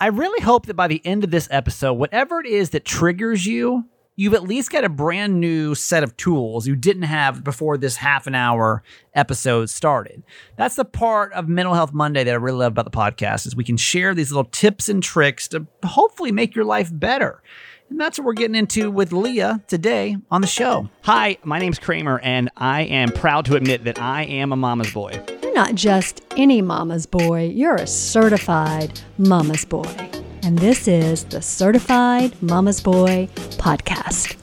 I really hope that by the end of this episode, whatever it is that triggers you, you've at least got a brand new set of tools you didn't have before this half an hour episode started. That's the part of Mental Health Monday that I really love about the podcast is we can share these little tips and tricks to hopefully make your life better. And that's what we're getting into with Leah today on the show. Hi, my name's Kramer, and I am proud to admit that I am a mama's boy. You're not just any mama's boy, you're a certified mama's boy. And this is the Certified Mama's Boy Podcast.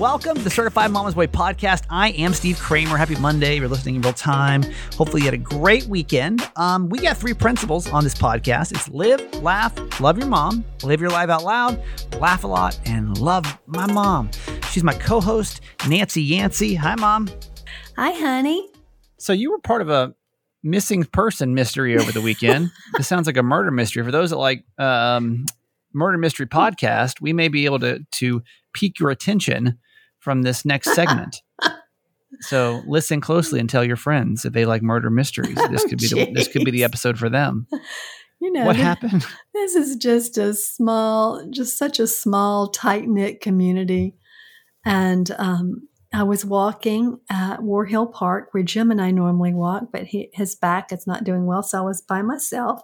Welcome to the Certified Mama's Boy podcast. I am Steve Kramer. Happy Monday. You're listening in real time. Hopefully, you had a great weekend. Um, we got three principles on this podcast it's live, laugh, love your mom, live your life out loud, laugh a lot, and love my mom. She's my co host, Nancy Yancey. Hi, mom. Hi, honey. So, you were part of a missing person mystery over the weekend. this sounds like a murder mystery. For those that like um, murder mystery podcast, we may be able to to pique your attention from this next segment. so listen closely and tell your friends if they like murder mysteries. This could be the, this could be the episode for them. You know What happened? This is just a small, just such a small, tight knit community. And um, I was walking at War Hill Park where Jim and I normally walk, but he, his back is not doing well. So I was by myself.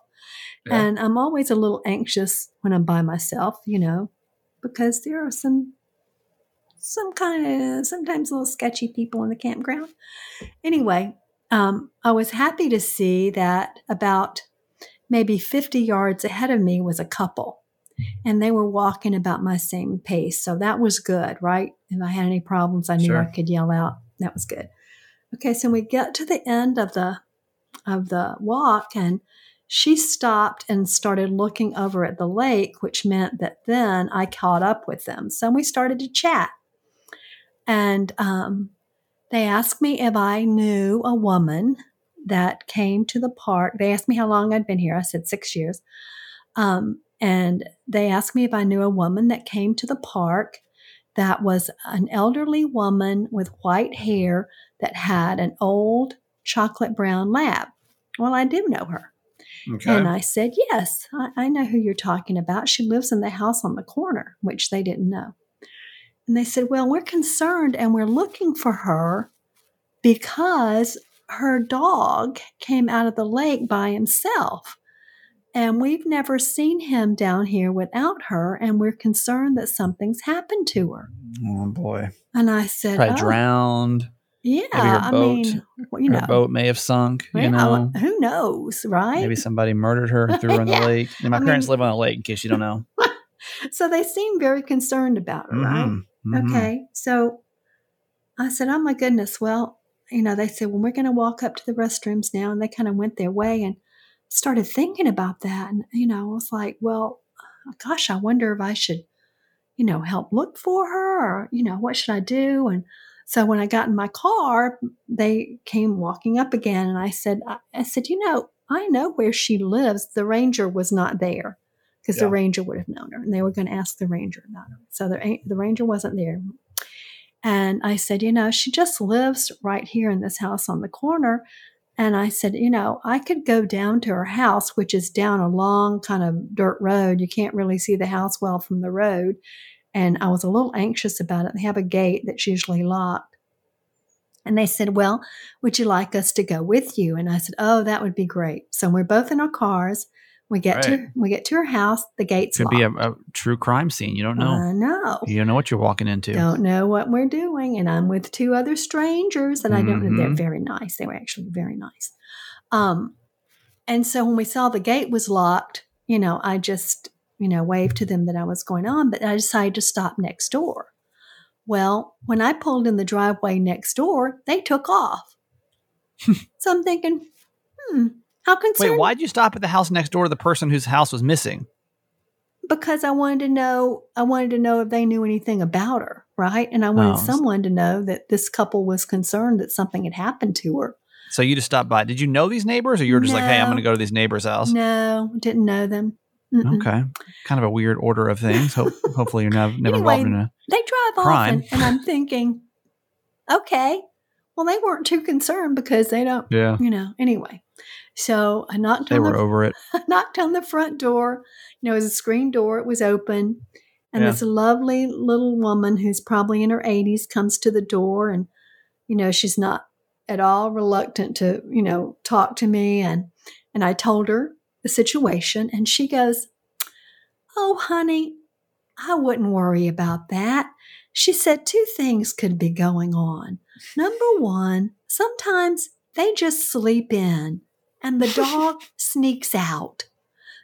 Yeah. And I'm always a little anxious when I'm by myself, you know, because there are some some kind of sometimes a little sketchy people in the campground. Anyway, um, I was happy to see that about maybe 50 yards ahead of me was a couple, and they were walking about my same pace. So that was good, right? If I had any problems, I knew Sure. I could yell out. That was good. Okay, so we get to the end of the of the walk, and she stopped and started looking over at the lake, which meant that then I caught up with them. So we started to chat. And um, they asked me if I knew a woman that came to the park. They asked me how long I'd been here. I said six years. Um, and they asked me if I knew a woman that came to the park that was an elderly woman with white hair that had an old chocolate brown lab. Well, I do know her. And I said, Yes, I, I know who you're talking about. She lives in the house on the corner, which they didn't know. And they said, Well, we're concerned and we're looking for her because her dog came out of the lake by himself. And we've never seen him down here without her. And we're concerned that something's happened to her. Oh boy, And I said, probably "Oh, drowned. Yeah, Maybe her I boat- mean, well, you Her know, boat may have sunk. You well, know, who knows, right? maybe somebody murdered her, and threw her in the Yeah. lake. And my I parents mean- live on a lake, in case you don't know. So they seem very concerned about her, right? Mhm, mhm. Okay. So I said, Oh my goodness. Well, you know, they said, Well, we're going to walk up to the restrooms now. And they kind of went their way and started thinking about that. And, you know, I was like, Well, gosh, I wonder if I should, you know, help look for her or, you know, what should I do? And so when I got in my car, they came walking up again. And I said, I, said, You know, I know where she lives. The ranger was not there because Yeah. the ranger would have known her and they were going to ask the ranger about her. So the, the ranger wasn't there. And I said, you know, she just lives right here in this house on the corner. And I said, you know, I could go down to her house, which is down a long kind of dirt road. You can't really see the house well from the road. And I was a little anxious about it. They have a gate that's usually locked. And they said, Well, would you like us to go with you? And I said, Oh, that would be great. So we're both in our cars. We get Right. to we get to her house. The gate's Could be a, a true crime scene. You don't know. I know. you don't know what you're walking into. Don't know what we're doing, and I'm with two other strangers that I don't know. They're Mhm. very nice. They were actually very nice. Um, and so when we saw the gate was locked, you know, I just you know waved to them that I was going on, but I decided to stop next door. Well, when I pulled in the driveway next door, they took off. so I'm thinking, hmm, how concerned? Wait, why'd you stop at the house next door to the person whose house was missing? because I wanted to know I wanted to know if they knew anything about her, right? And I wanted Oh. someone to know that this couple was concerned that something had happened to her. So you just stopped by. Did you know these neighbors, or you were just like, "Hey, I'm going to go to these neighbors' house"? No, didn't know them. Mm-mm. Okay, kind of a weird order of things. Hope, hopefully, you're never, never Anyway, involved in a. They drive Crime. off, and, and I'm thinking, okay, well, they weren't too concerned because they don't, Yeah. you know. Anyway, So I knocked They on were the over it. I knocked on the front door. You know, it was a screen door. It was open. And Yeah. this lovely little woman who's probably in her 80s comes to the door and, you know, she's not at all reluctant to, you know, talk to me. And, and I told her the situation and she goes, Oh, honey, I wouldn't worry about that. She said two things could be going on. Number one, sometimes they just sleep in and the dog sneaks out.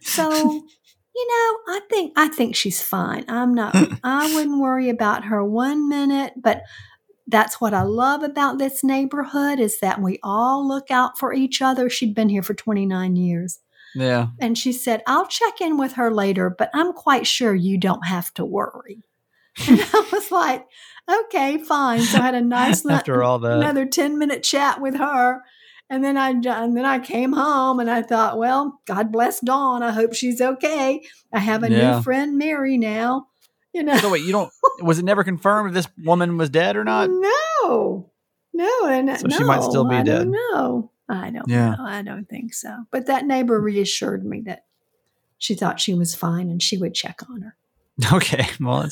So, you know, I think I think she's fine. I'm not I wouldn't worry about her one minute, but that's what I love about this neighborhood is that we all look out for each other. She'd been here for 29 years. Yeah. And she said, I'll check in with her later, but I'm quite sure you don't have to worry. And I was like, okay, fine. So I had a nice After all that. another 10 minute chat with her. And then I and then I came home and I thought, well, God bless Dawn. I hope she's okay. I have a Yeah. new friend, Mary, now. You know. So wait, you don't? Was it never confirmed if this woman was dead or not? No, no, and So she might still be I dead. don't. I don't Yeah. know. I don't think so. But that neighbor reassured me that she thought she was fine and she would check on her. Okay, well,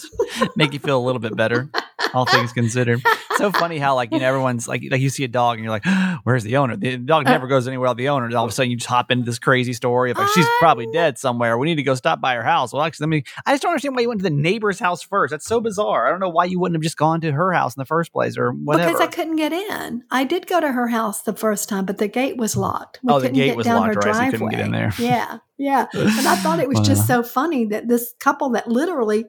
make you feel a little bit better, all things considered. So funny how like you know everyone's like like you see a dog and you're like, where's the owner? The dog uh. never goes anywhere without the owner. And all of a sudden you just hop into this crazy story of like she's probably ah. dead somewhere. We need to go stop by her house. Well, actually, let me. I just don't understand why you went to the neighbor's house first. That's so bizarre. I don't know why you wouldn't have just gone to her house in the first place or whatever. Because I couldn't get in. I did go to her house the first time, but the gate was locked. We Oh, the couldn't gate get was locked, right, so you couldn't get in there. Yeah, yeah. And I thought it was just so funny that this couple that literally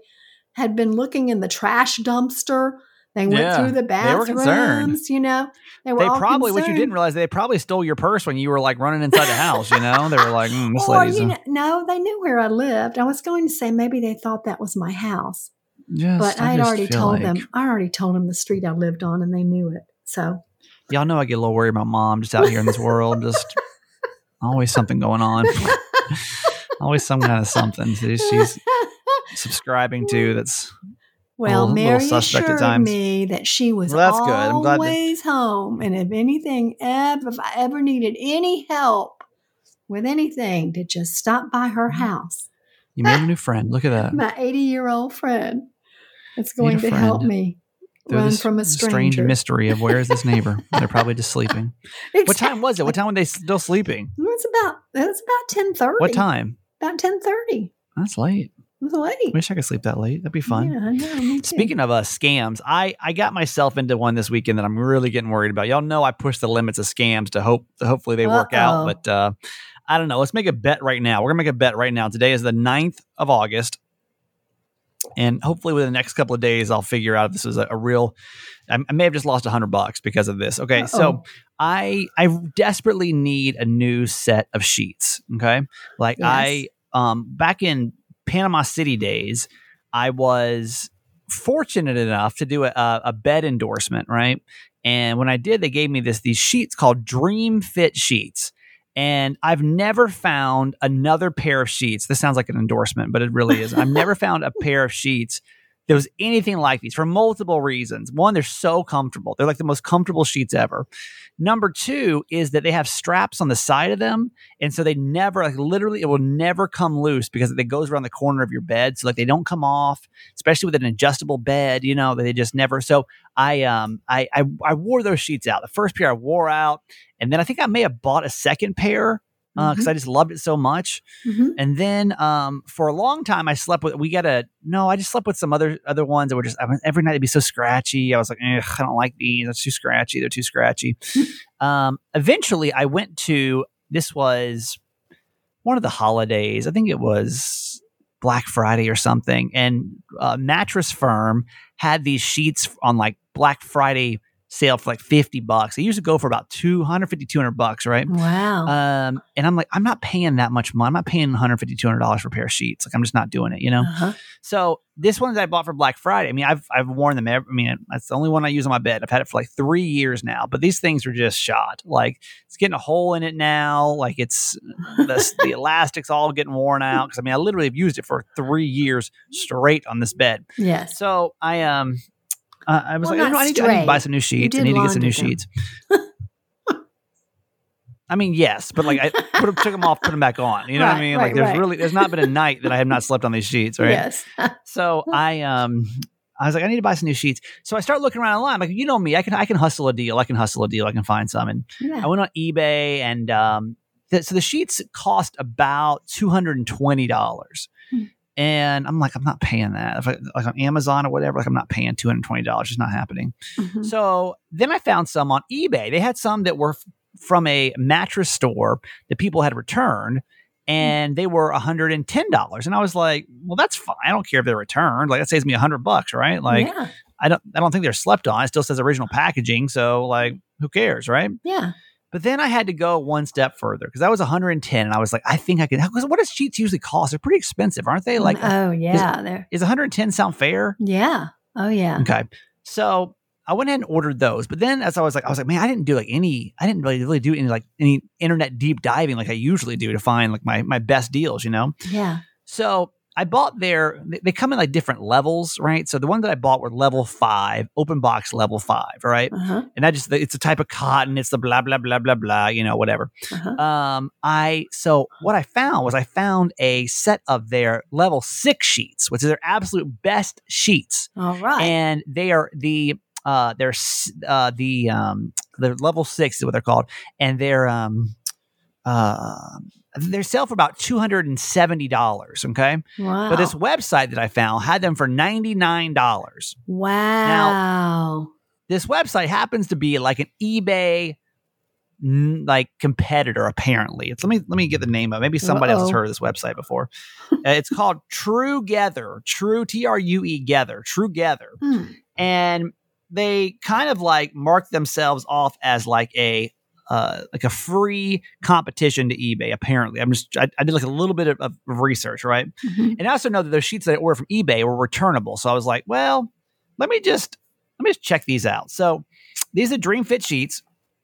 had been looking in the trash dumpster. They went Yeah, through the bathrooms. You know, they were they probably what you didn't realize they probably stole your purse when you were like running inside the house. You know, they were like, mm, "This Or lady's." you know, no, they knew where I lived. I was going to say maybe they thought that was my house, Just- but I had already told like- them. I already told them the street I lived on, and they knew it. So Y'all know I get a little worried about mom just out here in this world. Just always something going on. always some kind of something she's subscribing to. That's Well, little- little Mary at assured times. me that she was Well, that's good. I'm glad that- always home, and if anything ever, if I ever needed any help with anything, to just stop by her Mm-hmm. house. you made a new friend. Look at that. My eighty-year-old friend is Need a going to help me Through run from a strange mystery of where is this neighbor? They're probably just sleeping. What time was it? What time were they still sleeping? It was about it was about ten thirty. What time? About ten thirty. That's late. Late. Wish I could sleep that late. That'd be fun. Yeah, I know. Speaking of uh, scams, I, I got myself into one this weekend that I'm really getting worried about. Y'all know I push the limits of scams to hope to hopefully they work out, but uh, I don't know. Let's make a bet right now. We're gonna make a bet right now. Today is the 9th of August, and hopefully within the next couple of days, I'll figure out if this is a, a real. I, I may have just lost a hundred bucks because of this. Okay, so Uh-oh. I I desperately need a new set of sheets. Okay, like I um back in Panama City days, I was fortunate enough to do a, a bed endorsement, right? And when I did, they gave me this these sheets called Dream Fit sheets. And I've never found another pair of sheets. This sounds like an endorsement, but it really is. I've never found a pair of sheets that was anything like these for multiple reasons. One, they're so comfortable. They're like the most comfortable sheets ever. Number two is that they have straps on the side of them. And so they never, like literally, it will never come loose because it goes around the corner of your bed. So like they don't come off, especially with an adjustable bed, you know, they just never. So I, um, I, I, I wore those sheets out. The first pair I wore out. And then I think I may have bought a second pair because I just loved it so much. Mhm. And then um, for a long time, I slept with. We got a no. I just slept with some other other ones that were just I mean, every night it'd be so scratchy. I was like, Ugh, I don't like these. It's too scratchy. They're too scratchy. um, eventually, I went to this was one of the holidays. I think it was Black Friday or something, and uh, Mattress Firm had these sheets on like Black Friday sale for like 50 bucks. They used to go for about 250, 200 bucks, right? Wow. Um, and I'm like, I'm not paying that much money. I'm not paying 150 $200 for a pair of sheets. Like, I'm just not doing it, you know? Uh-huh. So this one that I bought for Black Friday, I mean, I've, I've worn them. Every, I mean, that's the only one I use on my bed. I've had it for like three years now, but these things are just shot. Like it's getting a hole in it now. Like it's the, the elastic's all getting worn out. Cause I mean, I literally have used it for three years straight on this bed. Yeah. So I, um, uh, I was Well, like, you know, not I need, to, I need to buy some new sheets. I need to get some new them. sheets. I mean, yes, but like I put took them off, put them back on. You know what I mean? right, like there's right. really there's not been a night that I have not slept on these sheets, right? Yes. So I um I was like, I need to buy some new sheets. So I start looking around online. Like, you know me, I can I can hustle a deal. I can hustle a deal. I can find some. And yeah. I went on eBay and um th- so the sheets cost about two hundred and twenty dollars. And I'm like, I'm not paying that. If I, like on Amazon or whatever, like I'm not paying two hundred twenty dollars. It's not happening. Mhm. So then I found some on eBay. They had some that were f- from a mattress store that people had returned, and they were $110. And I was like, well, that's fine. I don't care if they're returned. Like that saves me a hundred bucks, right? Like yeah. I don't I don't think they're slept on. It still says original packaging. So like who cares, right? Yeah. But then I had to go one step further because that was 110, and I was like, I think I can. Because what does sheets usually cost? They're pretty expensive, aren't they? Mm, like, uh, oh yeah. There. is 110 sound fair? Yeah. Oh yeah. Okay. So I went ahead and ordered those. But then as I was like, I was like, man, I didn't do like any, I didn't really, really do any like any internet deep diving like I usually do to find like my my best deals, you know? Yeah. So I bought their they- come in like different levels, right? So the one that I bought were level five, open box level five, right? Uh huh. And that just it's a type of cotton, it's the blah blah blah blah blah, you know, whatever. Uh-huh. Um, I so what I found was I found a set of their level six sheets, which is their absolute best sheets All right. and they are the uh they're uh the um they're level six is what they're called and they're um uh they sell for about two hundred and seventy dollars. Okay, wow. but this website that I found had them for ninety nine dollars. wow. This website happens to be like an eBay like competitor. Apparently, it's let me let me get the name of. it. Maybe somebody else has heard of this website before. Uh, it's called True Gather. True T R U E Gather. True Gather. Hmm. and they kind of like mark themselves off as like a uh, like a free competition to eBay. Apparently, I'm just I, I did like a little bit of, of research, right? Mhm. And I also know that those sheets that I ordered from eBay were returnable. So I was like, well, let me just let me just check these out. So these are Dream Fit sheets,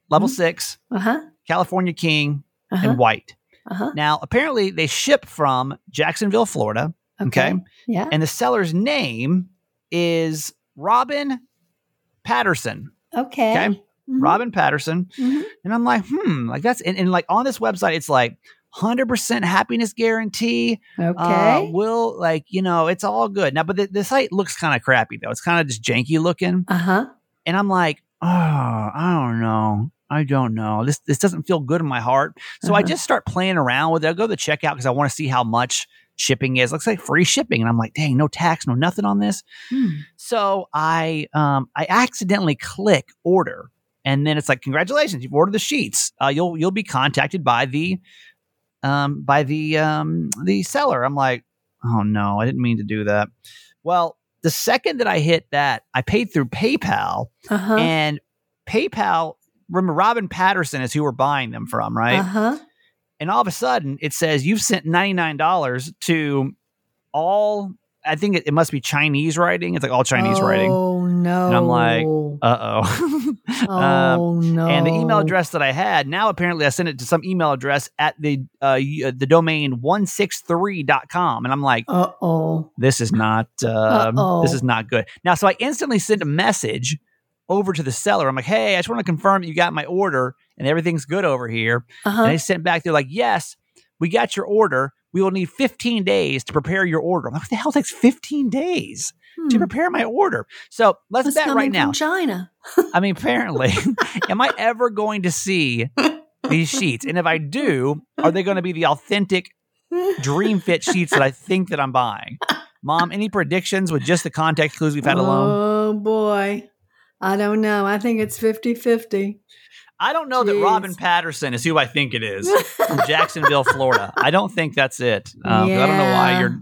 level Mhm. six, Uh-huh. California King, Uh-huh. and white. Uh-huh. Now, apparently, they ship from Jacksonville, Florida, okay. Yeah. and the seller's name is Robin Patterson. Okay. Okay. Mhm. Robin Patterson. Mhm. And I'm like, hmm, like that's and, and like on this website, it's like 100% happiness guarantee. Okay. Uh, will like, you know, it's all good. Now, but the, the site looks kind of crappy though. It's kind of just janky looking. uh-huh. And I'm like, oh, I don't know. I don't know. This this doesn't feel good in my heart. So I Uh-huh. just start playing around with it. I go to the checkout because I want to see how much shipping is. Looks like free shipping. And I'm like, dang, no tax, no nothing on this. Hmm. So I um I accidentally click order, and then it's like congratulations, you've ordered the sheets. Uh, you'll you'll be contacted by the um by the um the seller. I'm like, oh no, I didn't mean to do that. Well, the second that I hit that, I paid through PayPal, Uh-huh. and PayPal. Remember, Robin Patterson is who we're buying them from, right? Uh-huh. and all of a sudden it says you've sent $99 to all i think it, it must be chinese writing it's like all chinese writing Oh no. And I'm like, uh-oh oh no. and the email address that i had now apparently i sent it to some email address at the uh, uh, the domain 163.com and i'm like Uh-oh. this is not um, Uh-oh. this is not good now so i instantly sent a message over to the seller i'm like hey i just want to confirm that you got my order and everything's good over here Uh-huh. and they sent back, they're like, yes, we got your order. We will need 15 days to prepare your order. I'm like, what the hell takes 15 days to Hmm. prepare my order? So let's It's bet right now. China. I mean, apparently, am I ever going to see these sheets? And if I do, are they going to be the authentic dream fit sheets that I think that I'm buying? Mom, any predictions with just the context clues we've had alone? Oh boy. I don't know. I think it's 50-50. I don't know that Robin Patterson is who I think it is from Jacksonville, Florida. I don't think that's it. Um, 'cause I don't know why your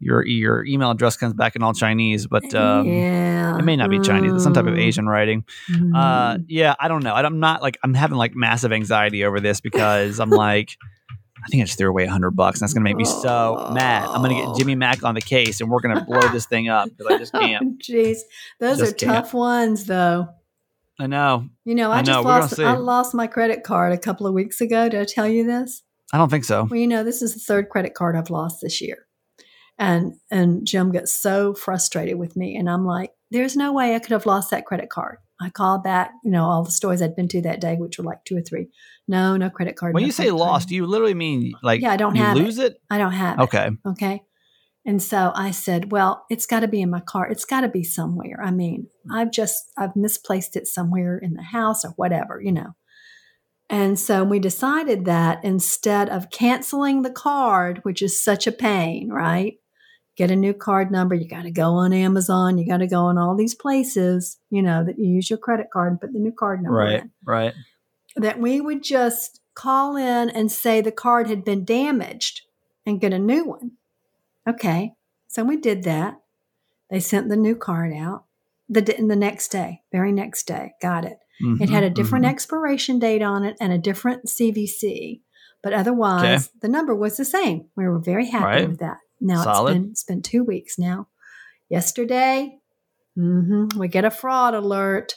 your your email address comes back in all Chinese, but um, yeah. it may not be Chinese, but some type of Mm. Asian writing. Uh, Mm. yeah, I don't know. I'm not like I'm having like massive anxiety over this because I'm like. I think I just threw away a hundred bucks. and That's gonna make me so mad. I'm gonna get Jimmy Mack on the case, and we're gonna blow this thing up because I just can't. Jeez, those Just are can't. tough ones, though. I know. You know, I, I know, just lost I lost my credit card a couple of weeks ago. Did I tell you this? I don't think so. Well, you know, this is the third credit card I've lost this year, and and Jim gets so frustrated with me, and I'm like, "There's no way I could have lost that credit card. I called back, you know, all the stores I'd been to that day, which were like two or three. No, no credit card. When no you say card. lost, do you literally mean like Yeah, I don't have it. lose it? I don't have it. Okay. Okay. And so I said, well, it's got to be in my car. It's got to be somewhere. I mean, mm-hmm. I've just, I've misplaced it somewhere in the house or whatever, you know. And so we decided that instead of canceling the card, which is such a pain, right? Get a new card number. You got to go on Amazon. You got to go on all these places, you know, that you use your credit card and put the new card number Right. in Right. that we would just call in and say the card had been damaged and get a new one. Okay, so we did that. They sent the new card out the the next day, very next day. Got it. It had a Mhm, different mhm. expiration date on it and a different CVC, but otherwise the number was the same. We were very happy Right. with that. Now Solid. it's been it's been two weeks now. Yesterday, hmm we get a fraud alert.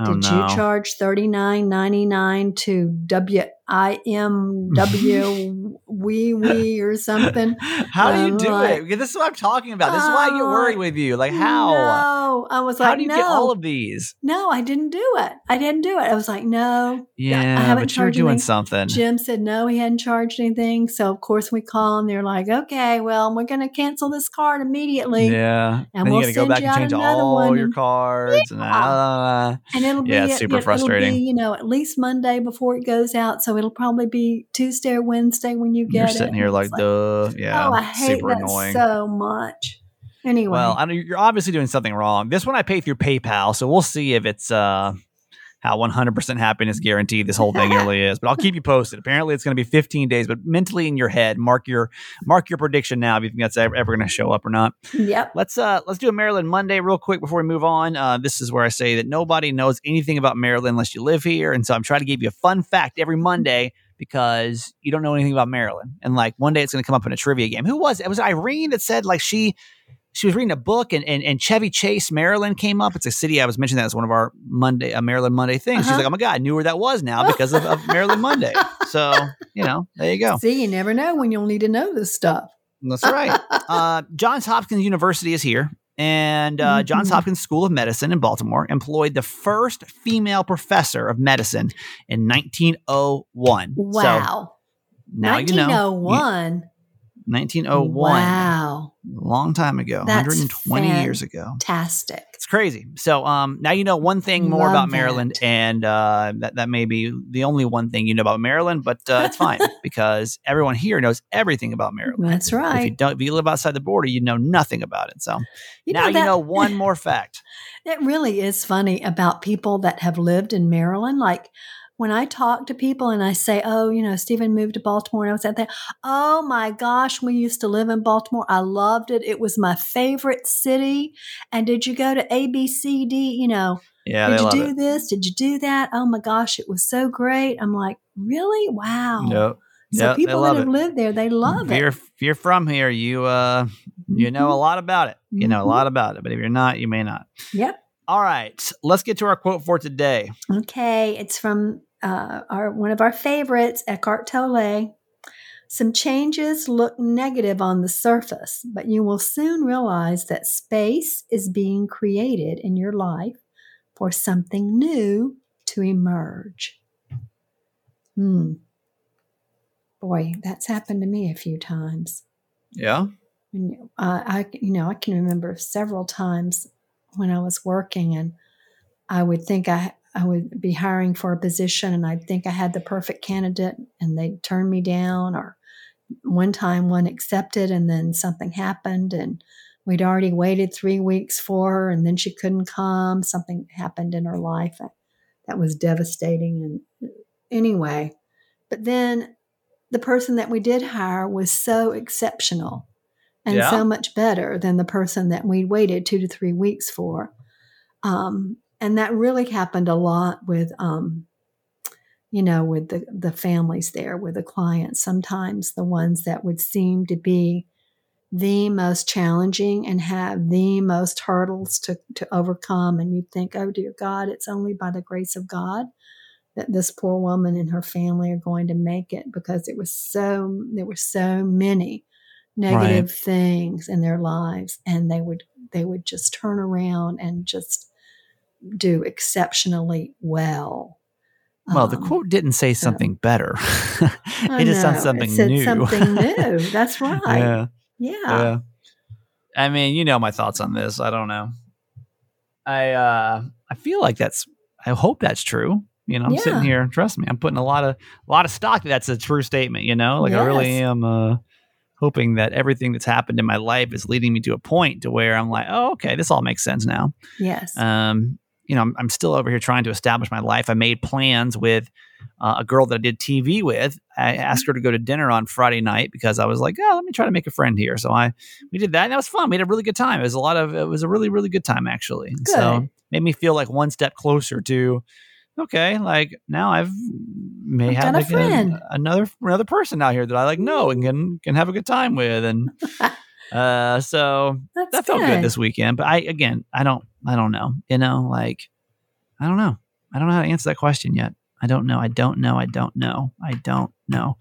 Oh, Did no. you charge thirty nine ninety nine to W I M W wee wee or something? How do you I'm do like, it? This is what I'm talking about. This is why I get Oh, worried with you. Like how? No, I was like, how do you no, get all of these? no, I didn't do it. I didn't do it. I was like, no. Yeah, I haven't but you're doing anything. something. Jim said no, he hadn't charged anything. So of course we call and they're like, okay, well, we're going to cancel this card immediately, Yeah, And then we'll you got to go back you and change all one your cards and uh, and it'll be Yeah, it's super frustrating. Be, you know, at least Monday before it goes out. So it'll probably be Tuesday or Wednesday when you get you're it. sitting here like, it's duh, yeah, oh, I hate super that annoying. so much. Anyway, Well, I know you're obviously doing something wrong. This one I pay through PayPal, so we'll see if it's uh how 100% happiness guaranteed this whole thing really is. But I'll keep you posted. Apparently, it's going to be 15 days, but mentally in your head, mark your mark your prediction now if you think that's ever, ever going to show up or not. yep. Let's uh let's do a Maryland Monday real quick before we move on. Uh, this is where I say that nobody knows anything about Maryland unless you live here, and so I'm trying to give you a fun fact every Monday because you don't know anything about Maryland. And like one day it's going to come up in a trivia game. Who was it? It was Irene that said like she she was reading a book and, and and Chevy Chase, Maryland came up. It's a city I was mentioning that as one of our Monday uh, Maryland Monday things. She's Uh-huh. like, oh my god, I knew where that was now because of, of Maryland Monday. So you know, there you go. See, you never know when you'll need to know this stuff. That's right. uh, Johns Hopkins University is here, and uh, Johns Mhm. Hopkins School of Medicine in Baltimore employed the first female professor of medicine in 1901. So Wow. now you know. 1901. 1901. Wow. Long time ago. That's 120 years ago. Fantastic. It's crazy. So um, now you know one thing more Love about Maryland, that. and uh, that that may be the only one thing you know about Maryland, but uh, it's fine because everyone here knows everything about Maryland. That's If you right. don't, if you live outside the border, you know nothing about it. So You now know you know one more fact. It really is funny about people that have lived in Maryland. Like when I talk to people and I say, "Oh, you know, Stephen moved to Baltimore," and I was at that. Oh my gosh, we used to live in Baltimore. I loved it. It was my favorite city. And did you go to ABCD? You know, Yeah, did you do it. this? Did you do that? Oh my gosh, it was so great. I'm like, really? Wow. Yep. So Yep, people that have it. lived there, they love if you're, it. if you're from here, you uh, you know a lot about it. You know a Mhm. lot about it. But if you're not, you may not. Yep. All right, let's get to our quote for today. Okay, it's from uh, our one of our favorites, Eckhart Tolle. Some changes look negative on the surface, but you will soon realize that space is being created in your life for something new to emerge. Hmm. Boy, that's happened to me a few times. Yeah. And uh, I, you know, I can remember several times when I was working, and I would think I, I would be hiring for a position, and I'd think I had the perfect candidate, and they'd turn me down. Or one time, one accepted, and then something happened, and we'd already waited three weeks for her, and then she couldn't come. Something happened in her life that, that was devastating. And anyway, but then the person that we did hire was so exceptional and Yeah. so much better than the person that we waited two to three weeks for. Um, and that really happened a lot with, um, you know, with the, the families there, with the clients. Sometimes the ones that would seem to be the most challenging and have the most hurdles to, to overcome. And you'd think, oh, dear God, it's only by the grace of God that this poor woman and her family are going to make it because it was so, there were so many negative things in their lives and they would they would just turn around and just do exceptionally well. Well, the Um, quote didn't say so- something better. It just know, sounds something it said new. something new. That's right. yeah. Yeah. Yeah. I mean, you know my thoughts on this. I don't know. I uh I feel like that's I hope that's true. You know, I'm sitting here, trust me, I'm putting a lot of a lot of stock that that's a true statement, you know? Like I really am uh hoping that everything that's happened in my life is leading me to a point to where I'm like, "Oh, okay, this all makes sense now." Yes. Um, you know, I'm, I'm still over here trying to establish my life. I made plans with uh, a girl that I did TV with. I asked her to go to dinner on Friday night because I was like, oh, let me try to make a friend here. So I we did that, and that was fun. We had a really good time. It was a lot of it was a really really good time actually. So Good. made me feel like one step closer to okay, like now I've may I've have got a like friend. another another person out here that I like know and can can have a good time with and. Uh, so That's that felt good this weekend. But I again, I don't, I don't know. You know, like I don't know. I don't know how to answer that question yet. I don't know. I don't know. I don't know. I don't know.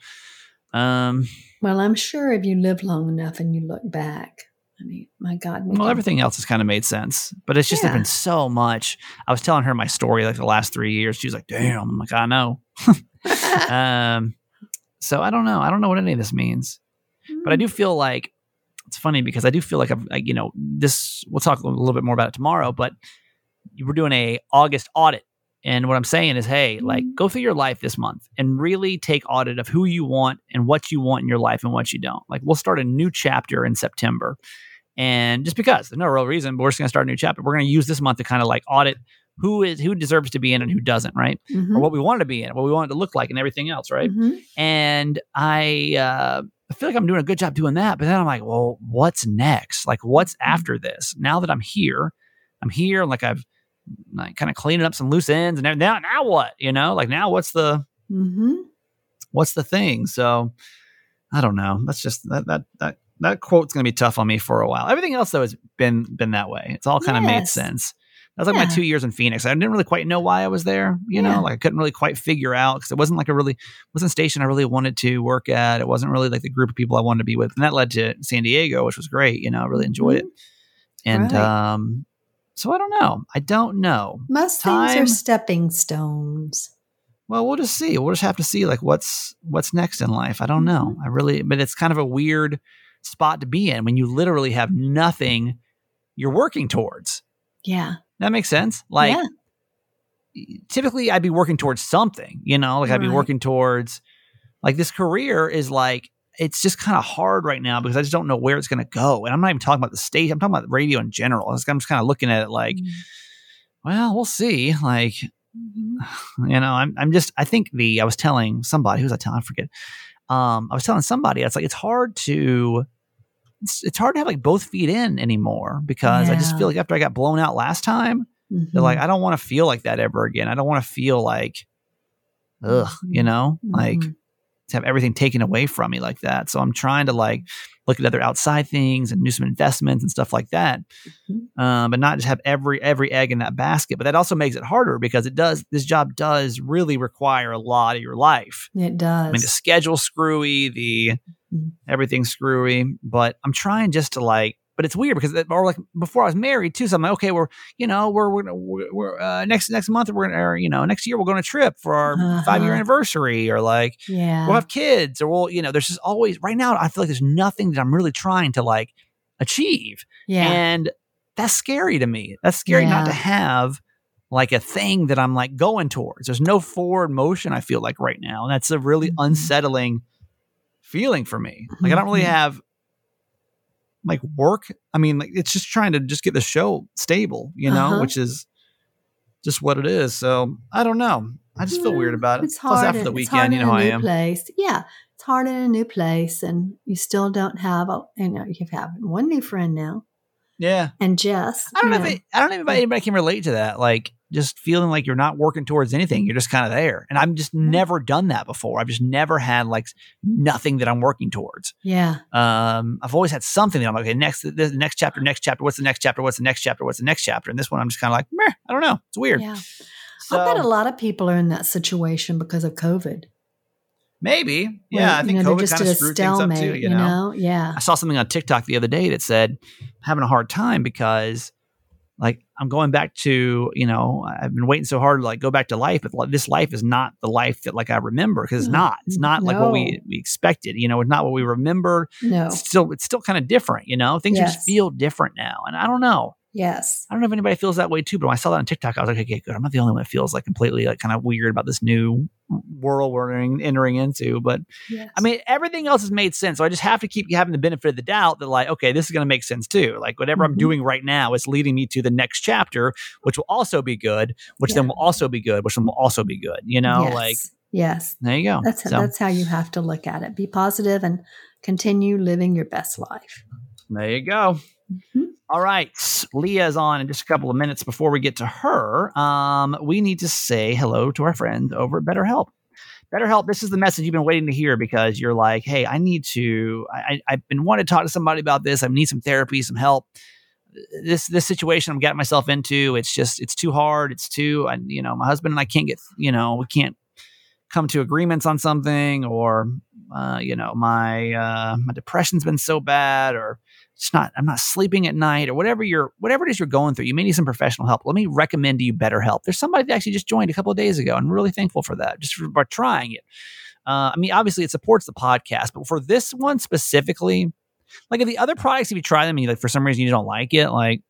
Um. Well, I'm sure if you live long enough and you look back, I mean, my God. we Well, everything else has kind of made sense, but it's just Yeah. been so much. I was telling her my story like the last three years. She was like, "Damn!" I'm like, "I know." um. So I don't know. I don't know what any of this means. but I do feel like it's funny because I do feel like I've, I, you know, this. We'll talk a little bit more about it tomorrow, but we're doing a August audit, and what I'm saying is, hey, like go through your life this month and really take audit of who you want and what you want in your life and what you don't. Like we'll start a new chapter in September, and just because there's no real reason, but we're just gonna start a new chapter. We're gonna use this month to kind of like audit who is who deserves to be in and who doesn't, right? Mhm. Or what we wanted to be in, what we wanted to look like, and everything else, right? Mhm. and I uh, I feel like I'm doing a good job doing that. But then I'm like, well, what's next? Like, what's after this? Now that I'm here, I'm here. Like I've like kind of cleaning up some loose ends, and now now what? You know, like now what's the Mhm. what's the thing? So I don't know. That's just that that that that quote's gonna be tough on me for a while. Everything else though has been been that way. It's all kind of made Yes. sense. That was like my two years in Phoenix. I didn't really quite know why I was there. You Yeah. know, like I couldn't really quite figure out because it wasn't like a really wasn't a station I really wanted to work at. It wasn't really like the group of people I wanted to be with, and that led to San Diego, which was great. You know, I really enjoyed it. And Right. um, so I don't know. I don't know. Most Time- things are stepping stones. Well, we'll just see. We'll just have to see like what's what's next in life. I don't know. Mm-hmm. I really, but it's kind of a weird spot to be in when you literally have nothing you're working towards. Yeah. That makes sense. Like yeah. typically I'd be working towards something, you know, like I'd be working towards like this career is like it's just kind of hard right now because I just don't know where it's going to go. And I'm not even talking about the state. I'm talking about the radio in general. I'm just kind of looking at it like, Mm. well, we'll see. Like, Mhm. you know, I'm, I'm just, I think the, I was telling somebody, who was I telling? I forget. Um, I was telling somebody, it's like, it's hard to, it's, it's hard to have like both feet in anymore because I just feel like after I got blown out last time, they're Mhm. like, I don't want to feel like that ever again. I don't want to feel like, ugh, you know, like Mhm. to have everything taken away from me like that. So I'm trying to like look at other outside things and do some investments and stuff like that, Mhm. um, but not just have every every egg in that basket. But that also makes it harder because it does this job does really require a lot of your life. It does. I mean, the schedule's screwy, the Mhm. everything's screwy, but I'm trying just to like. But it's weird because, or like before I was married too, so I'm like, okay, we're you know we're we're, we're, we're uh, next next month we're gonna or, you know next year we're going on a trip for our five year Uh-huh. anniversary or like yeah. we'll have kids or we'll you know there's just always right now I feel like there's nothing that I'm really trying to like achieve yeah. and that's scary to me. That's scary not to have like a thing that I'm like going towards. There's no forward motion, I feel like right now. And that's a really Mhm. unsettling feeling for me. Like I don't really Mhm. have like work. I mean, like it's just trying to just get the show stable, you know, Uh-huh. which is just what it is. So I don't know. I just feel weird about it. It's Plus hard. after the in- it's hard weekend, you know how I am. Place. Yeah, it's hard in a new place, and you still don't have a. You know, you have one new friend now, Yeah. and Jess. I don't you know if it, I don't know if anybody can relate to that. Like just feeling like you're not working towards anything. You're just kind of there. And I've just never done that before. I've just never had like nothing that I'm working towards. Yeah, Um, I've always had something that I'm like, okay, next, this next chapter, next chapter, what's the next chapter? What's the next chapter? What's the next chapter? And this one, I'm just kind of like, meh, I don't know. It's weird. yeah. So I bet a lot of people are in that situation because of COVID. Maybe. Yeah. I think you know, COVID kind of screwed things up too, you know? Yeah, I saw something on TikTok the other day that said having a hard time because like I'm going back to, you know, I've been waiting so hard to like go back to life, but this life is not the life that like I remember because it's mm, not. It's not like what we we expected. You know, it's not what we remember. No. It's still it's still kind of different. You know, things Yes. just feel different now, and I don't know. Yes. I don't know if anybody feels that way too, but when I saw that on TikTok, I was like, okay, good. I'm not the only one that feels like completely like kind of weird about this new world we're entering, into. But Yes. I mean, everything else has made sense. So I just have to keep having the benefit of the doubt that, like, okay, this is going to make sense too. Like, whatever I'm Mhm. doing right now is leading me to the next chapter, which will also be good, which then will also be good, which then will also be good. You know, yes. like, yes. there you go. That's so, that's how you have to look at it. Be positive and continue living your best life. there you go. Mhm. All right. Leah is on in just a couple of minutes before we get to her. Um, we need to say hello to our friend over at BetterHelp. BetterHelp, this is the message you've been waiting to hear because you're like, hey, I need to, I, I've been wanting to talk to somebody about this. I need some therapy, some help. This this situation I'm getting myself into, it's just, it's too hard. It's too, I, you know, my husband and I can't get, you know, we can't come to agreements on something or, uh, you know, my, uh, my depression's been so bad or it's not i'm not sleeping at night or whatever you're whatever it is you're going through you may need some professional help let me recommend to you BetterHelp. there's somebody that actually just joined a couple of days ago i'm really thankful for that just for, for trying it uh, i mean obviously it supports the podcast but for this one specifically like if the other products if you try them and you like for some reason you don't like it like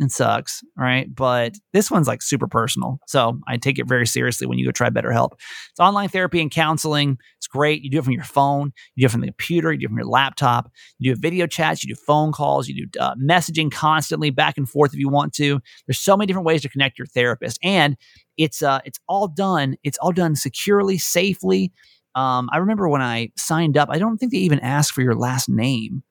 it sucks right but this one's like super personal so i take it very seriously when you go try BetterHelp. it's online therapy and counseling it's great you do it from your phone you do it from the computer you do it from your laptop you do video chats, you do phone calls, you do uh, messaging constantly back and forth if you want to. There's so many different ways to connect your therapist, and it's uh it's all done. It's all done securely, safely. Um, I remember when I signed up, I don't think they even ask for your last name,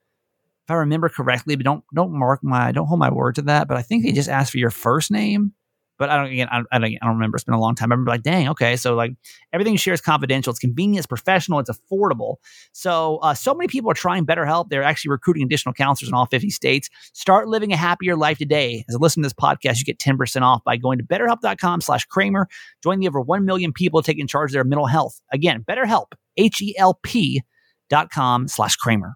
if I remember correctly. But don't don't mark my don't hold my word to that. But I think they just ask for your first name. But I don't again I, I, don't, I don't remember. It's been a long time. I remember like, dang, okay. So like everything you share is confidential. It's convenient. It's professional. It's affordable. So, uh, so many people are trying BetterHelp. They're actually recruiting additional counselors in all 50 states. Start living a happier life today. As a listener to this podcast, you get 10% off by going to betterhelp.com slash Kramer. Join the over 1 million people taking charge of their mental health. Again, BetterHelp, H-E-L-P dot com slash Kramer.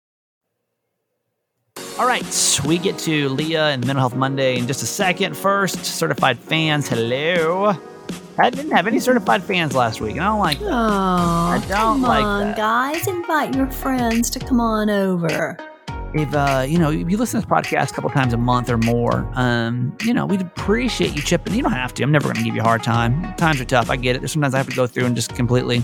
All right, we get to Leah and Mental Health Monday in just a second. First, certified fans, hello. I didn't have any certified fans last week, and I don't like that. Oh, don't come like on, that. guys! Invite your friends to come on over. if uh, you know, if you listen to this podcast a couple times a month or more, um, you know, we'd appreciate you chipping. You don't have to. I'm never going to give you a hard time. Times are tough. I get it. Sometimes I have to go through and just completely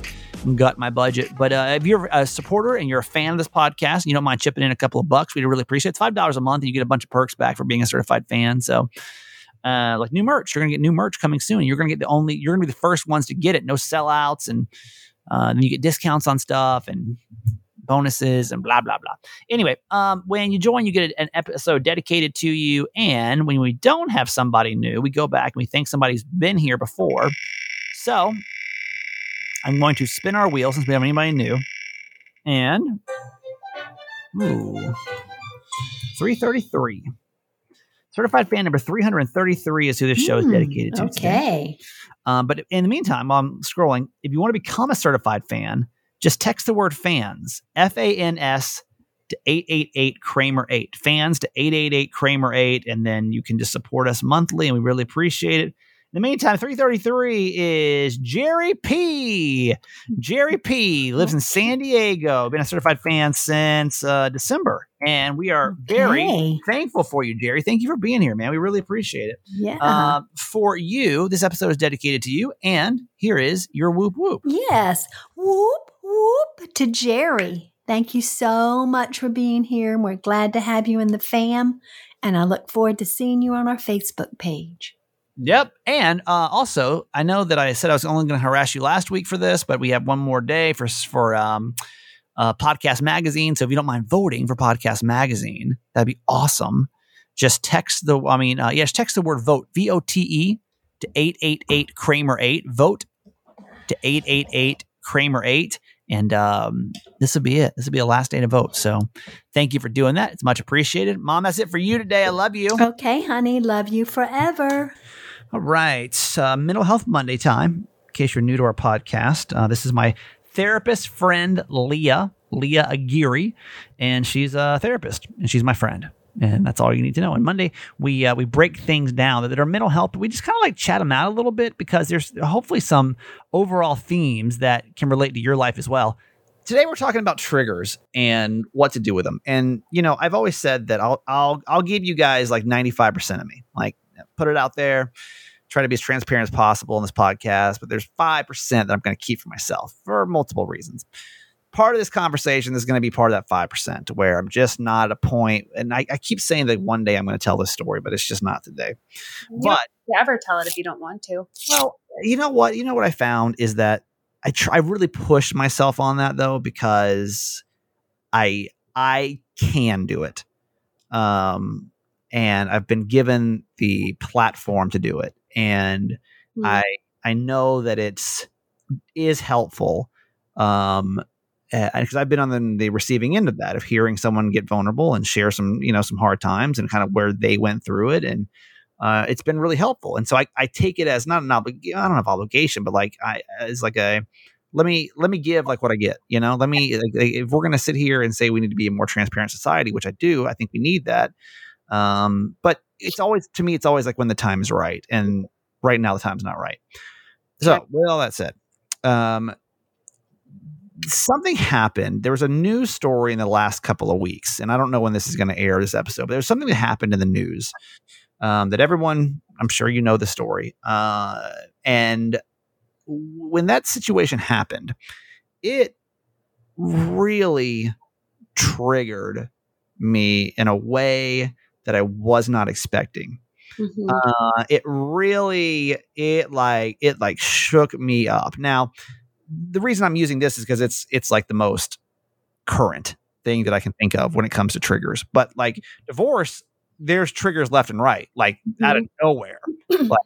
gut my budget. But uh, if you're a supporter and you're a fan of this podcast, you don't mind chipping in a couple of bucks, we'd really appreciate it. It's five dollars a month, and you get a bunch of perks back for being a certified fan. So. Uh, like new merch, you're gonna get new merch coming soon. You're gonna get the only, you're gonna be the first ones to get it. No sellouts, and uh, then you get discounts on stuff and bonuses and blah blah blah. Anyway, um, when you join, you get an episode dedicated to you. And when we don't have somebody new, we go back and we think somebody's been here before. So I'm going to spin our wheel since we have anybody new. And ooh, 333. Certified fan number 333 is who this show is Hmm, dedicated to. today. Okay. Um, but in the meantime, while I'm scrolling, if you want to become a certified fan, just text the word fans, F A N S, to 888 Kramer 8. Fans to 888 Kramer 8. And then you can just support us monthly, and we really appreciate it. In the meantime, 333 is Jerry P. Jerry P. lives in San Diego, been a certified fan since uh, December. And we are very Okay. thankful for you, Jerry. Thank you for being here, man. We really appreciate it. Yeah. Uh, for you, this episode is dedicated to you, and here is your whoop whoop. Yes. Whoop, whoop to Jerry. Thank you so much for being here. and We're glad to have you in the fam. And I look forward to seeing you on our Facebook page. Yep. And uh, also, I know that I said I was only going to harass you last week for this, but we have one more day for for um, uh, Podcast Magazine. So if you don't mind voting for Podcast Magazine, that'd be awesome. Just text the, I mean, uh, yes, text the word vote, V O T E, to 888 Kramer 8. Vote to 888 Kramer 8. And um, this will be it. This will be the last day to vote. So thank you for doing that. It's much appreciated. Mom, that's it for you today. I love you. Okay, honey. Love you forever. All right. Uh, Mental Health Monday time. In case you're new to our podcast, uh, this is my therapist friend, Leah, Leah Aguirre, and she's a therapist and she's my friend. And that's all you need to know. And Monday, we uh, we break things down that are mental health. We just kind of like chat them out a little bit because there's hopefully some overall themes that can relate to your life as well. Today we're talking about triggers and what to do with them. And you know, I've always said that I'll I'll I'll give you guys like 95% of me. Like put it out there, try to be as transparent as possible in this podcast, but there's 5% that I'm going to keep for myself for multiple reasons. Part of this conversation is going to be part of that 5% where I'm just not at a point. And I, I keep saying that one day I'm going to tell this story, but it's just not today. You But ever tell it if you don't want to. well, you know what? You know what I found is that I try, I really pushed myself on that though because I I can do it, um, and I've been given the platform to do it, and Hmm. I I know that it's is helpful, um, because I've been on the, the receiving end of that of hearing someone get vulnerable and share some you know some hard times and kind of where they went through it and uh, it's been really helpful. And so I, I take it as not an obligation, I don't have obligation, but like I, as like a, let me, let me give like what I get, you know, let me, like, if we're going to sit here and say we need to be a more transparent society, which I do, I think we need that. Um, but it's always, to me, it's always like when the time is right. And right now the time's not right. So with all that said, um, something happened. There was a news story in the last couple of weeks, and I don't know when this is going to air this episode, but there's something that happened in the news um, that everyone, I'm sure you know the story. Uh, and when that situation happened, it really triggered me in a way that I was not expecting. Mhm. uh it really it like it like shook me up. Now the reason i'm using this is because it's it's like the most current thing that i can think of when it comes to triggers. But like divorce there's triggers left and right like out of nowhere. Like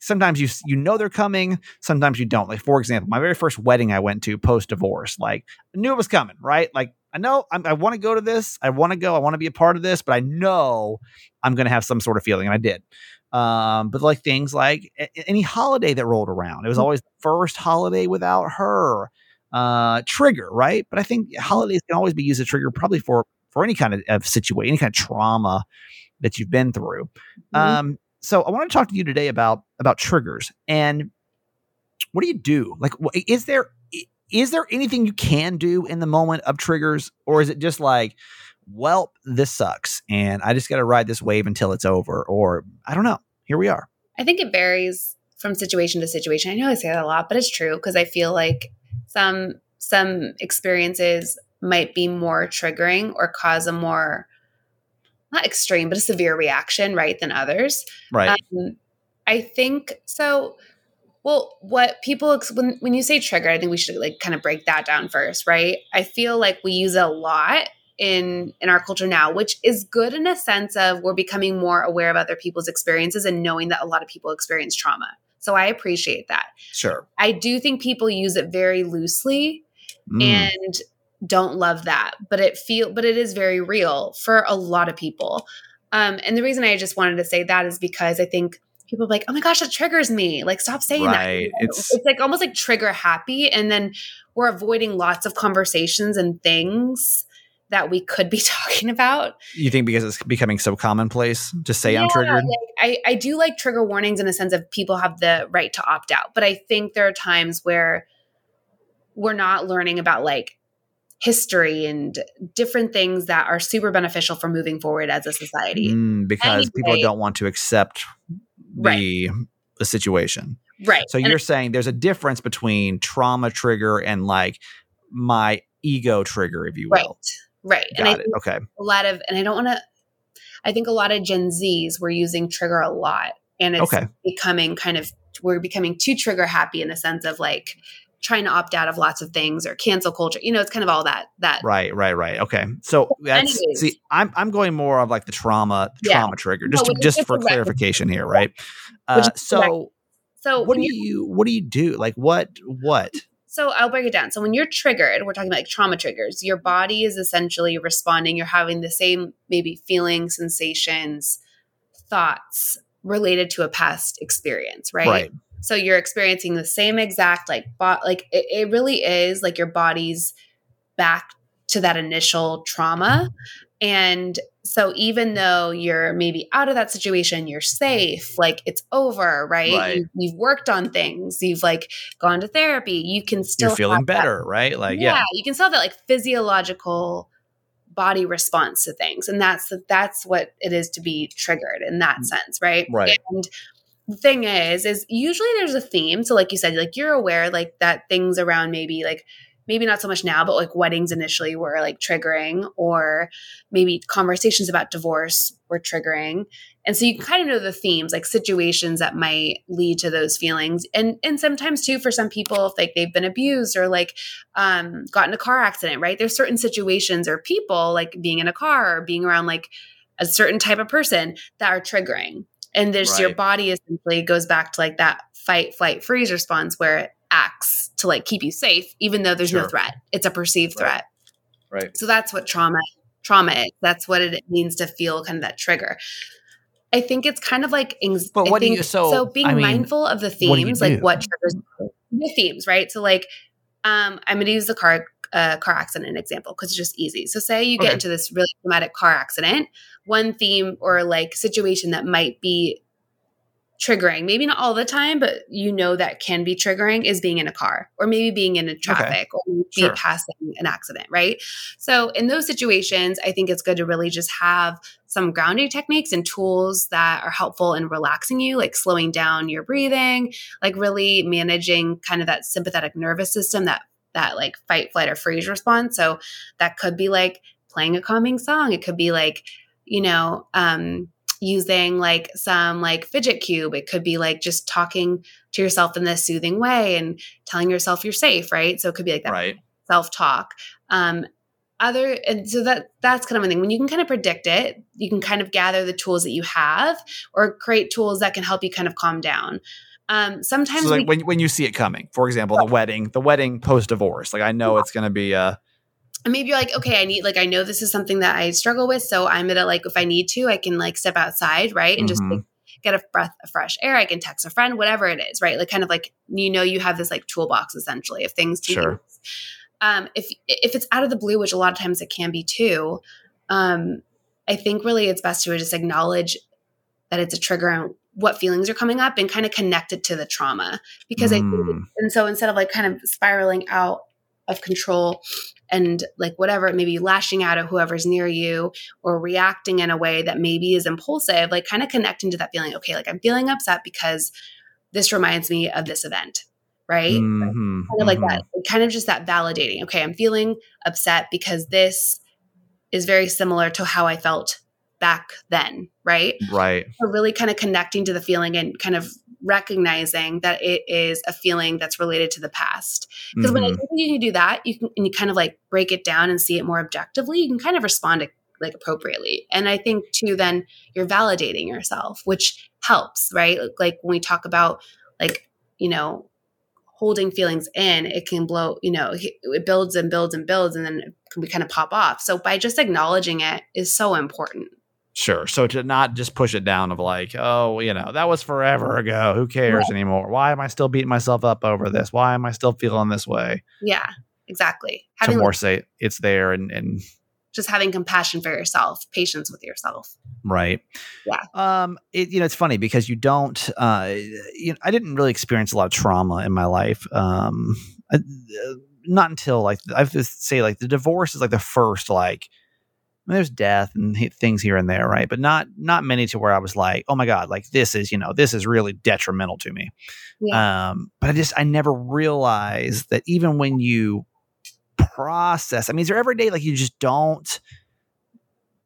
sometimes you you know they're coming sometimes you don't. Like for example my very first wedding i went to post divorce like i knew it was coming right? Like i know I'm, i want to go to this i want to go i want to be a part of this but i know i'm going to have some sort of feeling and i did. Um but like things like a- any holiday that rolled around it was always the first holiday without her uh trigger right? But i think holidays can always be used as a trigger probably for for any kind of, of situation any kind of trauma that you've been through. Mhm. um so i want to talk to you today about about triggers and what do you do? Like is there is there anything you can do in the moment of triggers or is it just like well this sucks and i just got to ride this wave until it's over or i don't know here we are I think it varies from situation to situation. I know I say that a lot, but it's true because I feel like some some experiences might be more triggering or cause a more not extreme, but a severe reaction, right, than others. right Um, I think so. Well, what people when when you say trigger, I think we should like kind of break that down first, right? I feel like we use it a lot in in our culture now, which is good in a sense of we're becoming more aware of other people's experiences and knowing that a lot of people experience trauma. So I appreciate that. sure I do think people use it very loosely Mm, and don't love that but it feel but it is very real for a lot of people um and the reason i just wanted to say that is because i think people are like oh my gosh that triggers me. Like stop saying that. You know, It's- it's like almost like trigger happy and then we're avoiding lots of conversations and things that we could be talking about. You think because it's becoming so commonplace to say i'm triggered? like, I, I do like trigger warnings in the sense of people have the right to opt out, but I think there are times where we're not learning about like history and different things that are super beneficial for moving forward as a society. Mm, because people don't want to accept the the situation Right. So And you're saying there's a difference between trauma trigger and like my ego trigger, if you right. will. Right. and I Got it. Okay. a lot of and I don't want to I think a lot of Gen Zs were using trigger a lot and it's Okay. becoming kind of we're becoming too trigger happy in the sense of like trying to opt out of lots of things or cancel culture. You know, it's kind of all that that Right, right, right. Okay. So that's Anyways. see, I'm I'm going more of like the trauma the Yeah. trauma trigger, No, just to, just for clarification here, right? Uh, so So what do you what do you do? Like what what? So I'll break it down. So when you're triggered, we're talking about like trauma triggers. Your body is essentially responding. You're having the same maybe feelings, sensations, thoughts related to a past experience, right? Right. So you're experiencing the same exact like bo- like it, it really is like your body's back to that initial trauma. And so even though you're maybe out of that situation, you're safe, like it's over, right? Right. You, you've worked on things, you've like gone to therapy, you can still You're feeling have that- better, right? Like yeah. you can still have that like physiological body response to things, and that's that's what it is to be triggered in that sense, right? Mm. Right. And thing is, is usually there's a theme. So, like you said, like you're aware, like that things around maybe like maybe not so much now, but like weddings initially were like triggering, or maybe conversations about divorce were triggering. And so you kind of know the themes, like situations that might lead to those feelings. And and sometimes too, for some people, if like they've been abused or like um got in a car accident, right? There's certain situations or people like being in a car or being around like a certain type of person that are triggering. And there's your body essentially goes back to like that fight, flight, freeze response where it acts to like keep you safe, even though there's no threat. It's a perceived Right. threat. Right. So that's what trauma trauma is. That's what it means to feel kind of that trigger. I think it's kind of like But what do you- so, being I mean, mindful of the what themes, like what triggers the themes, right? So like um I'm gonna use the car uh, car accident example because it's just easy. So say you get Okay. into this really traumatic car accident, one theme or like situation that might be triggering, maybe not all the time, but you know that can be triggering is being in a car or maybe being in a traffic or maybe Sure. passing an accident, right? So in those situations, I think it's good to really just have some grounding techniques and tools that are helpful in relaxing you, like slowing down your breathing, like really managing kind of that sympathetic nervous system that that like fight, flight, or freeze response. So that could be like playing a calming song. It could be like, you know, um, using like some like fidget cube. It could be like just talking to yourself in this soothing way and telling yourself you're safe, right? So it could be like that Right. self-talk. Um, other and so that that's kind of one thing. When you can kind of predict it, you can kind of gather the tools that you have or create tools that can help you kind of calm down. Um, sometimes So like we, when when you see it coming, for example, the wedding, the wedding post divorce. Like I know it's gonna be uh and maybe you're like, okay, I need like I know this is something that I struggle with, so I'm gonna like if I need to, I can like step outside, right, and just Mhm. like, get a breath of fresh air. I can text a friend, whatever it is, right? Like kind of like you know you have this like toolbox essentially of things to Sure. use. Um, if if it's out of the blue, which a lot of times it can be too, um, I think really it's best to just acknowledge that it's a trigger and what feelings are coming up and kind of connect it to the trauma because I think mm, and so instead of like kind of spiraling out of control and like whatever, maybe lashing out at whoever's near you or reacting in a way that maybe is impulsive, like kind of connecting to that feeling. Okay, like I'm feeling upset because this reminds me of this event, right? mhm, Kind of like mhm. that, kind of just that validating. Okay, I'm feeling upset because this is very similar to how I felt back then, right? Right. So really kind of connecting to the feeling and kind of recognizing that it is a feeling that's related to the past. Because when I Mhm. think you can do that, you can and you kind of like break it down and see it more objectively, you can kind of respond to, like appropriately. And I think too, then you're validating yourself, which helps, right? Like when we talk about like, you know, holding feelings in, it can blow, you know, it builds and builds and builds and then we kind of pop off. So by just acknowledging it is so important. Sure. So to not just push it down of like, oh, you know, that was forever ago. Who cares anymore? Why am I still beating myself up over this? Why am I still feeling this way? Yeah, exactly. to Having more say it's there and and just having compassion for yourself, patience with yourself. right. Yeah. Um. It, you know, it's funny because you don't. Uh. You know, I didn't really experience a lot of trauma in my life. Um. I- uh, not until like I have to say like the divorce is like the first like. Mean, there's death and hi- things here and there, right? But not not many to where I was like, oh my god, like this is you know this is really detrimental to me. Um, but I just I never realized that even when you process, I mean, is there every day like you just don't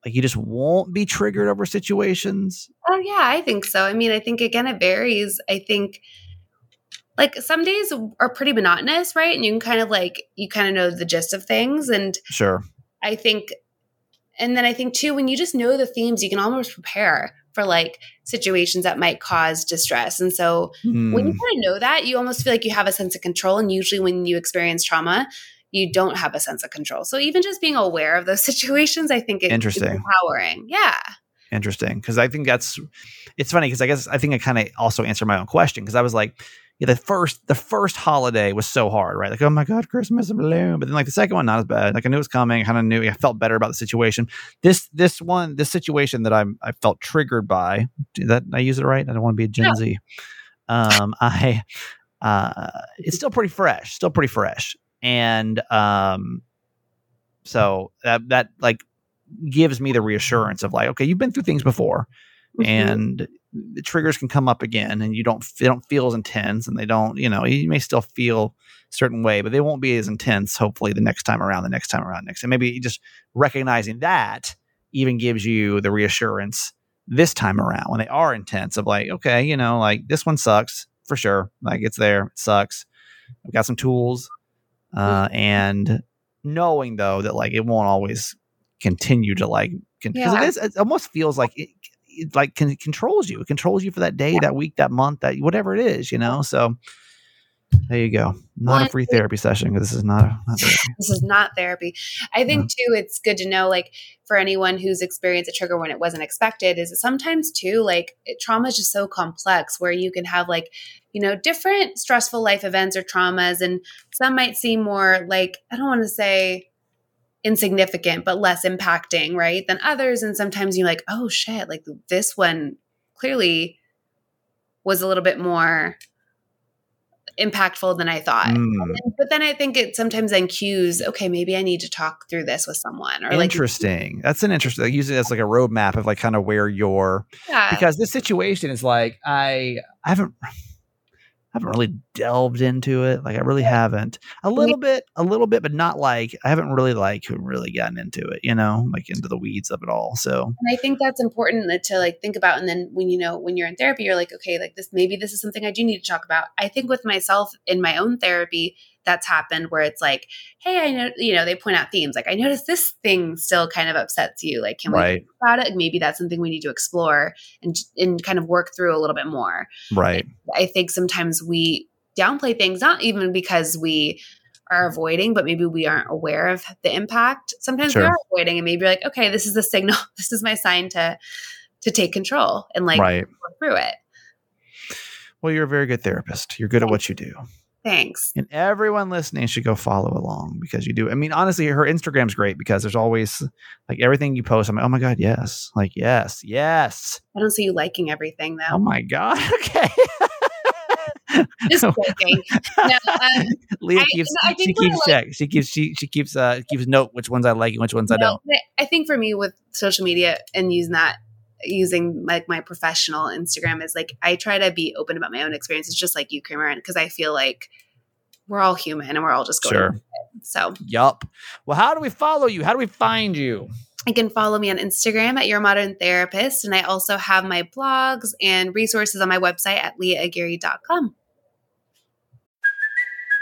like you just won't be triggered over situations? Oh yeah, I think so. I mean, I think again it varies. I think like some days are pretty monotonous, right? And you can kind of like you kind of know the gist of things and Sure. I think and then I think too when you just know the themes, you can almost prepare, for like situations that might cause distress. And so mm. when you hmm. kind of know that, you almost feel like you have a sense of control. And usually when you experience trauma, you don't have a sense of control. So even just being aware of those situations, I think it, Interesting. empowering. Yeah. Interesting. Cause I think that's, it's funny because I guess I think I kind of also answered my own question because I was like, yeah, the first the first holiday was so hard, right? Like, oh my god, Christmas balloon. But then like the second one, not as bad. Like I knew it was coming. I kind of knew. I felt better about the situation. This this one, this situation that I'm I felt triggered by. That I use it right. I don't want to be a Gen no. Z. Um, I uh, it's still pretty fresh. Still pretty fresh, and um, so that that like gives me the reassurance of like, okay, you've been through things before, mm-hmm. and the triggers can come up again and you don't they don't feel as intense and they don't you know you may still feel a certain way but they won't be as intense hopefully the next time around the next time around next and maybe just recognizing that even gives you the reassurance this time around when they are intense of like okay you know like this one sucks for sure. Like it's there it sucks. I've got some tools. Uh, and knowing though that like it won't always continue to like because yeah. it is it almost feels like it, it like can, controls you. It controls you for that day, that week, that month, that whatever it is, you know. So there you go. Not well, a free therapy session because this is not, a, not this is not therapy. I think too, it's good to know, like for anyone who's experienced a trigger when it wasn't expected, is that sometimes too, like trauma is just so complex where you can have like you know different stressful life events or traumas, and some might seem more like I don't want to say insignificant but less impacting, right, than others. And sometimes you're like, oh shit, like this one clearly was a little bit more impactful than I thought. Mm. but then I think it sometimes then cues, okay, maybe I need to talk through this with someone. Or interesting. Like, That's an interesting. Like, use it as like a roadmap of like kind of where you're. Yeah. Because this situation is like I I haven't haven't really delved into it. Like I really haven't. A little bit, a little bit, but not like I haven't really like really gotten into it, you know, like into the weeds of it all. So And I think that's important uh, to like think about and then when you know when you're in therapy you're like, okay, like this maybe this is something I do need to talk about. I think with myself in my own therapy, that's happened where it's like, hey, I know, you know, they point out themes like, I noticed this thing still kind of upsets you. Like, can right. we talk about it? Maybe that's something we need to explore and and kind of work through a little bit more. Right. I think sometimes we downplay things, not even because we are avoiding, but maybe we aren't aware of the impact. Sometimes sure. we are avoiding, and maybe like, okay, this is the signal. This is my sign to to take control and like right. work through it. Well, you're a very good therapist. You're good at what you do. Thanks. And everyone listening should go follow along because you do. I mean, honestly, her Instagram's great because there's always like everything you post. I'm like, oh my God, yes. Like, yes, yes. I don't see you liking everything though. Oh my God. Okay. Just joking. No, um, Leah keeps I, she keeps check. Like, she keeps she she keeps uh keeps note which ones I like and which ones no, I don't. I think for me with social media and using that using like my professional Instagram is like I try to be open about my own experiences, just like you, Kramer, because I feel like we're all human and we're all just going. Sure. So. Yup. Well, how do we follow you? How do we find you? You can follow me on Instagram at Your Modern Therapist, and I also have my blogs and resources on my website at leahaguirre.com.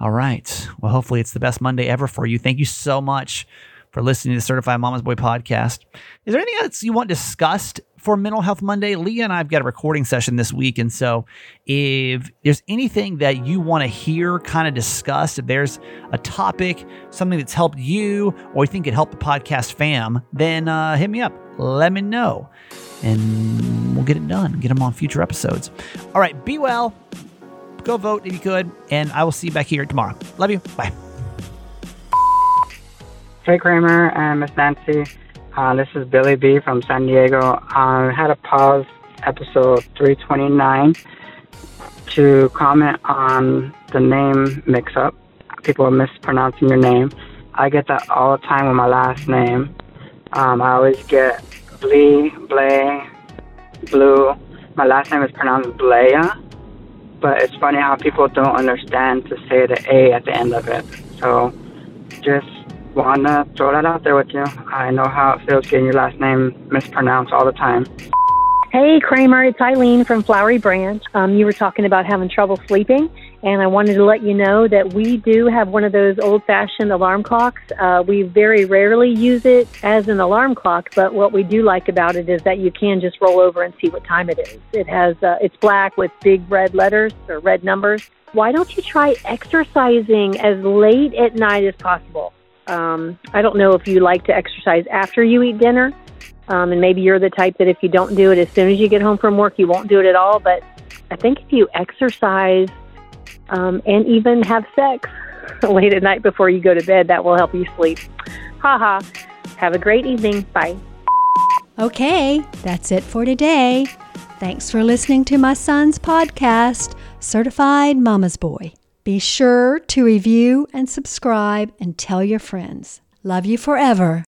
All right. Well, hopefully it's the best Monday ever for you. Thank you so much for listening to the Certified Mama's Boy podcast. Is there anything else you want discussed for Mental Health Monday? Leah and I have got a recording session this week. And so if there's anything that you want to hear kind of discussed, if there's a topic, something that's helped you or you think could help the podcast fam, then uh, hit me up. Let me know. And we'll get it done. Get them on future episodes. All right. Be well. Go vote if you could. And I will see you back here tomorrow. Love you. Bye. Hey Kramer and Miss Nancy. Uh, this is Billy B from San Diego. I had to pause episode 329 to comment on the name mix up. People are mispronouncing your name. I get that all the time with my last name. Um, I always get Blee, Blay, Blue. My last name is pronounced Blaya, but it's funny how people don't understand to say the A at the end of it. So just want to throw that out there with you. I know how it feels getting your last name mispronounced all the time. Hey, Kramer, it's Eileen from Flowery Branch. Um, you were talking about having trouble sleeping, and I wanted to let you know that we do have one of those old fashioned alarm clocks. Uh, we very rarely use it as an alarm clock, but what we do like about it is that you can just roll over and see what time it is. It has, uh, it's black with big red letters or red numbers. Why don't you try exercising as late at night as possible? Um, I don't know if you like to exercise after you eat dinner, um, and maybe you're the type that if you don't do it as soon as you get home from work, you won't do it at all. But I think if you exercise um, and even have sex late at night before you go to bed, that will help you sleep. Ha ha. Have a great evening. Bye. Okay, that's it for today. Thanks for listening to my son's podcast, Certified Mama's Boy. Be sure to review and subscribe and tell your friends. Love you forever.